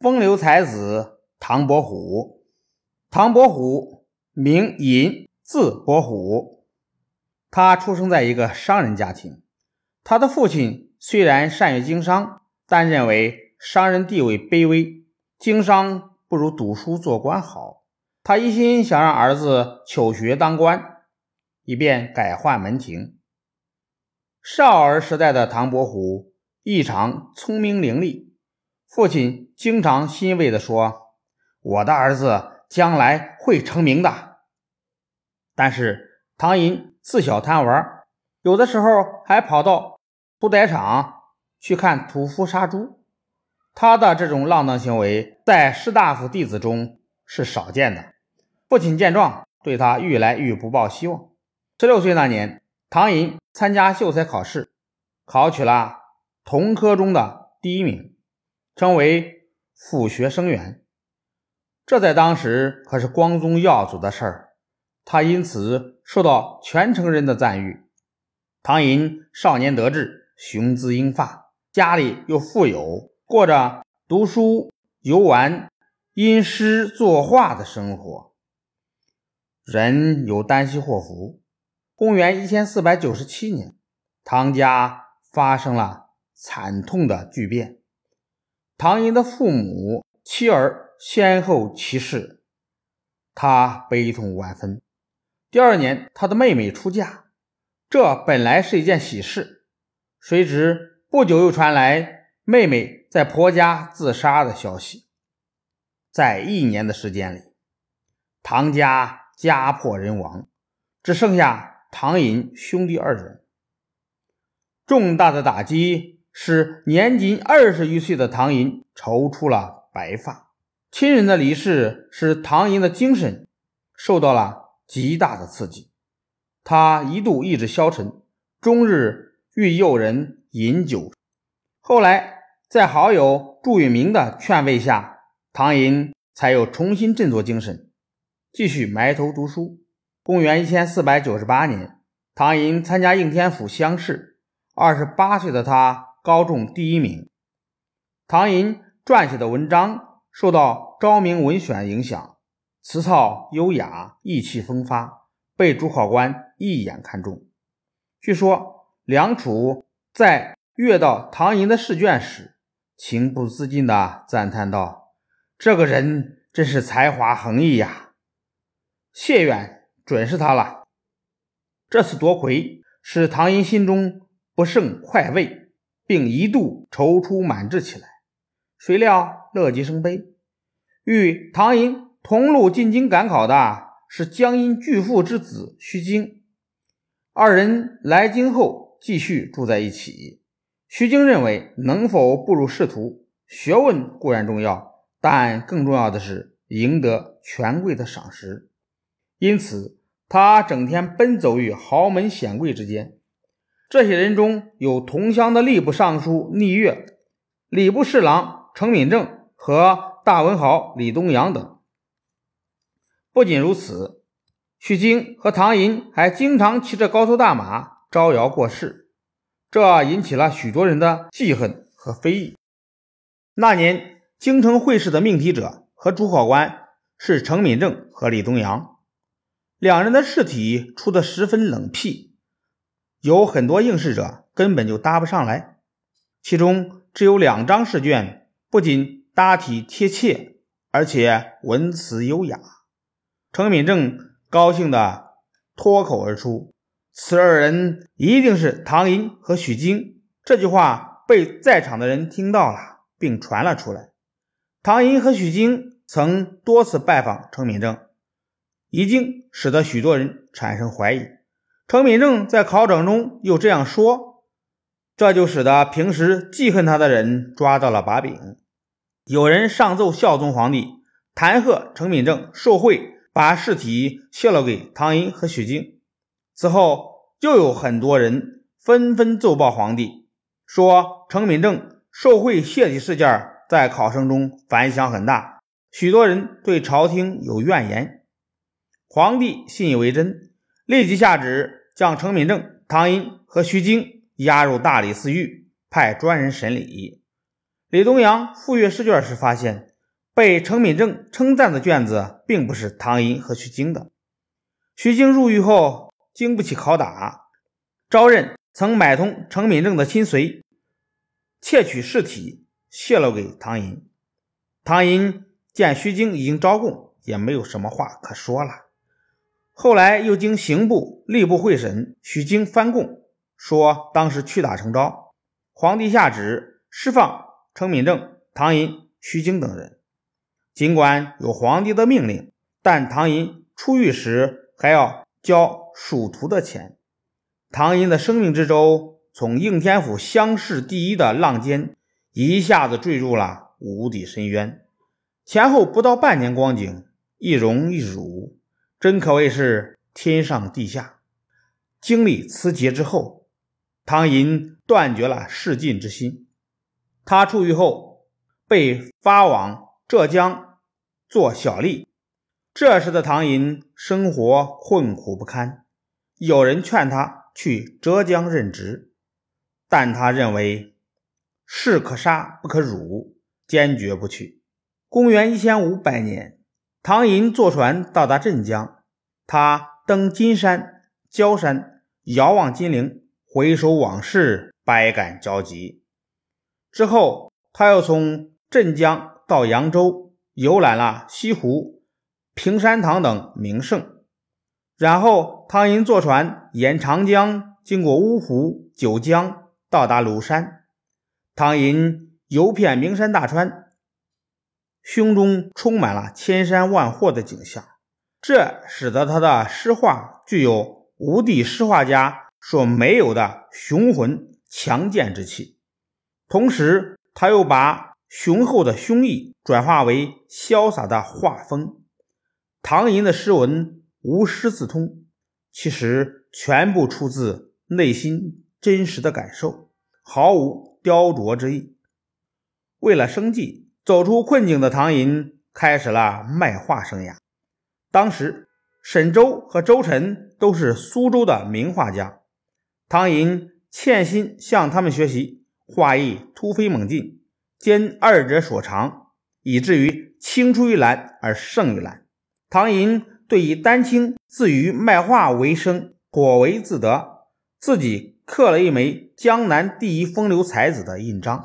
风流才子唐伯虎。唐伯虎名寅，字伯虎。他出生在一个商人家庭。他的父亲虽然善于经商，但认为商人地位卑微，经商不如读书做官好。他一心想让儿子求学当官，以便改换门庭。少儿时代的唐伯虎异常聪明伶俐。父亲经常欣慰地说：“我的儿子将来会成名的。”但是唐寅自小贪玩，有的时候还跑到屠宰场去看屠夫杀猪。他的这种浪荡行为在士大夫弟子中是少见的。父亲见状，对他愈来愈不抱希望。十六岁那年，唐寅参加秀才考试，考取了同科中的第一名。称为府学生员，这在当时可是光宗耀祖的事儿。他因此受到全城人的赞誉。唐寅少年得志，雄姿英发，家里又富有，过着读书、游玩、吟诗作画的生活。人有旦夕祸福。公元一千四百九十七年，唐家发生了惨痛的巨变。唐寅的父母、妻儿先后去世，他悲痛万分。第二年，他的妹妹出嫁，这本来是一件喜事。谁知不久又传来妹妹在婆家自杀的消息。在一年的时间里，唐家家破人亡，只剩下唐寅兄弟二人。重大的打击。使年仅二十余岁的唐寅愁出了白发。亲人的离世使唐寅的精神受到了极大的刺激，他一度意志消沉，终日欲诱人饮酒。后来在好友祝允明的劝慰下，唐寅才又重新振作精神，继续埋头读书。公元一千四百九十八年，唐寅参加应天府乡试，二十八岁的他。高中第一名。唐寅撰写的文章受到《昭明文选》影响，词藻优雅，意气风发，被主考官一眼看中。据说梁楚在阅到唐寅的试卷时，情不自禁地赞叹道：“这个人真是才华横溢呀！”谢远准是他了。这次夺魁，使唐寅心中不胜快慰。并一度踌躇满志起来，谁料乐极生悲。与唐寅同路进京赶考的是江阴巨富之子徐经，二人来京后继续住在一起。徐经认为，能否步入仕途，学问固然重要，但更重要的是赢得权贵的赏识，因此他整天奔走于豪门显贵之间。这些人中有同乡的吏部尚书逆月、礼部侍郎程敏正和大文豪李东阳等。不仅如此，许经和唐寅还经常骑着高头大马招摇过市，这引起了许多人的记恨和非议。那年京城会试的命题者和主考官是程敏正和李东阳，两人的试题出得十分冷僻。有很多应试者根本就答不上来，其中只有两张试卷，不仅答题贴切，而且文辞优雅。程敏正高兴地脱口而出：“此二人一定是唐寅和许经。”这句话被在场的人听到了，并传了出来。唐寅和许经曾多次拜访程敏正，已经使得许多人产生怀疑。程敏正在考场中又这样说，这就使得平时记恨他的人抓到了把柄。有人上奏孝宗皇帝，弹劾程敏正受贿，把试题泄露给唐寅和许经。此后，又有很多人纷纷奏报皇帝，说程敏正受贿泄题事件在考生中反响很大，许多人对朝廷有怨言。皇帝信以为真，立即下旨。将程敏正、唐寅和徐经押入大理寺狱，派专人审理。李东阳复阅试卷时发现，被程敏正称赞的卷子并不是唐寅和徐经的。徐经入狱后，经不起拷打，招认曾买通程敏正的亲随，窃取试体泄露给唐寅。唐寅见徐经已经招供，也没有什么话可说了。后来又经刑部、吏部会审，徐经翻供，说当时屈打成招，皇帝下旨释放程敏正、唐寅、徐经等人。尽管有皇帝的命令，但唐寅出狱时。还要交属徒的钱。唐寅的生命之舟从应天府乡试第一的浪尖，一下子坠入了无底深渊。前后不到半年光景，一荣一辱，真可谓是天上地下。经历此劫之后，唐寅断绝了仕进之心。他出狱后，被发往浙江做小吏。这时的唐寅生活困苦不堪，有人劝他去浙江任职，但他认为士可杀不可辱，坚决不去。公元一千五百年，唐寅坐船到达镇江，他登金山、焦山，遥望金陵，回首往事，百感交集。之后，他又从镇江到扬州，游览了西湖。平山堂等名胜，然后唐寅坐船沿长江，经过芜湖、九江，到达庐山。唐寅游遍名山大川，胸中充满了千山万壑的景象，这使得他的诗画具有吴地诗画家所没有的雄浑强健之气。同时，他又把雄厚的胸臆转化为潇洒的画风。唐寅的诗文无师自通，其实全部出自内心真实的感受，毫无雕琢之意。为了生计，走出困境的唐寅开始了卖画生涯。当时，沈周和周晨都是苏州的名画家，唐寅欠心向他们学习，画艺突飞猛进，兼二者所长，以至于青出于蓝而胜于蓝。唐寅对以丹青自于卖画为生颇为自得，自己刻了一枚江南第一风流才子的印章。